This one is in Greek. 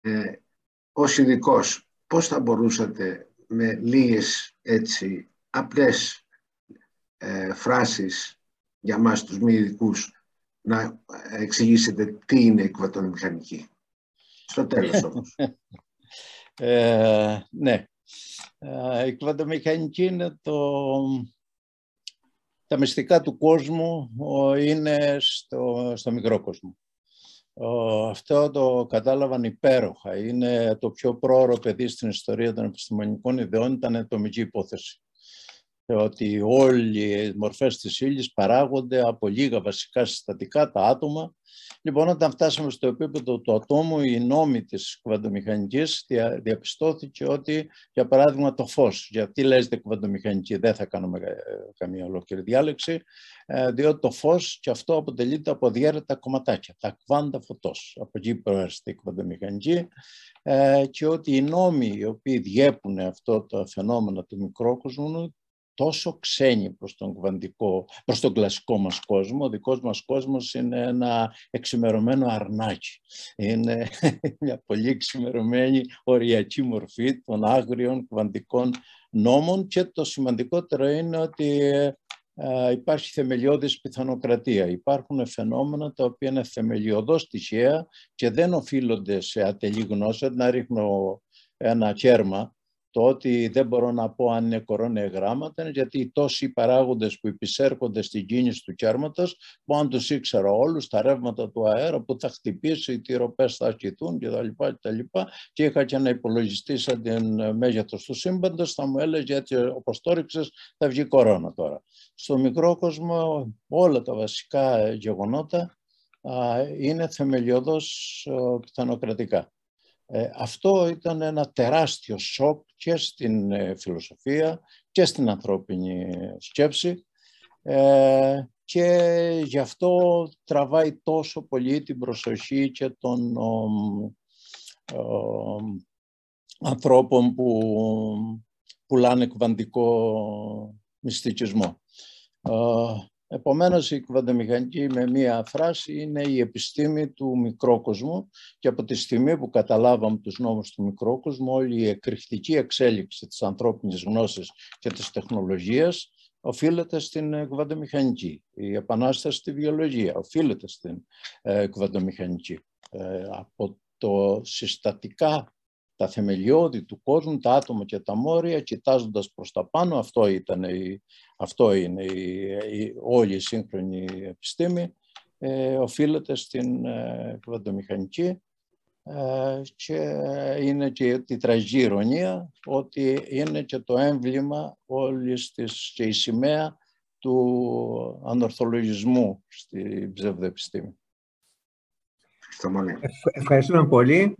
ε, ως ειδικός, πώς θα μπορούσατε με λίγες έτσι απλές ε, φράσεις για μας τους μη ειδικούς να εξηγήσετε τι είναι η εκβατομηχανική. Στο τέλος όμως. ε, ναι. Ε, η εκβατομηχανική είναι το... Τα μυστικά του κόσμου είναι στο, στο μικρό κόσμο. Αυτό το κατάλαβαν υπέροχα. Είναι το πιο πρόωρο παιδί στην ιστορία των επιστημονικών ιδεών, ήταν ατομική υπόθεση ότι όλοι οι μορφές της ύλης παράγονται από λίγα βασικά συστατικά, τα άτομα. Λοιπόν, όταν φτάσαμε στο επίπεδο του ατόμου, η νόμη της κβαντομηχανικής διαπιστώθηκε ότι, για παράδειγμα, το φως. Γιατί λέτε κβαντομηχανική, δεν θα κάνουμε ε, καμία ολόκληρη διάλεξη, ε, διότι το φως και αυτό αποτελείται από διέρετα κομματάκια, τα κβάντα φωτός. Από εκεί προέρχεται η κβαντομηχανική ε, και ότι οι νόμοι οι οποίοι διέπουν αυτό το φαινόμενο του μικρόκοσμου τόσο ξένοι προς τον, κβαντικό, προς τον κλασικό μας κόσμο. Ο δικός μας κόσμος είναι ένα εξημερωμένο αρνάκι. Είναι μια πολύ εξημερωμένη οριακή μορφή των άγριων κβαντικών νόμων και το σημαντικότερο είναι ότι ε, υπάρχει θεμελιώδης πιθανοκρατία. Υπάρχουν φαινόμενα τα οποία είναι θεμελιωδώς τυχαία και δεν οφείλονται σε ατελή γνώση. Να ρίχνω ένα κέρμα το ότι δεν μπορώ να πω αν είναι κορώνια γράμματα είναι γιατί τόσοι παράγοντες που υπησέρχονται στην κίνηση του κέρματος που αν τους ήξερα όλους, τα ρεύματα του αέρα που θα χτυπήσει, οι τυροπές θα ασκηθούν κτλ. Και, και είχα και ένα υπολογιστή σαν την μέγεθος του σύμπαντος, θα μου έλεγε έτσι όπως το ρίξες θα βγει κορώνα τώρα. Στο μικρό κόσμο όλα τα βασικά γεγονότα είναι θεμελιωδώς πιθανοκρατικά. Ε, αυτό ήταν ένα τεράστιο σοκ και στην ε, φιλοσοφία και στην ανθρώπινη σκέψη ε, και γι' αυτό τραβάει τόσο πολύ την προσοχή και των ανθρώπων που πουλάνε κβαντικό μυστικισμό. Επομένως η κβαντομηχανική με μία φράση είναι η επιστήμη του μικρόκοσμου και από τη στιγμή που καταλάβαμε τους νόμους του μικρόκοσμου όλη η εκρηκτική εξέλιξη της ανθρώπινης γνώσης και της τεχνολογίας οφείλεται στην κβαντομηχανική. Η επανάσταση στη βιολογία οφείλεται στην ε, κβαντομηχανική. Ε, από το συστατικά τα θεμελιώδη του κόσμου, τα άτομα και τα μόρια, κοιτάζοντας προς τα πάνω, αυτό, ήταν η, αυτό είναι η, όλη η σύγχρονη επιστήμη, ε, οφείλεται στην ε, ε, και είναι και η τραγική ηρωνία ότι είναι και το έμβλημα όλης της και η σημαία του ανορθολογισμού στην ψευδοεπιστήμη. Ευχαριστούμε πολύ.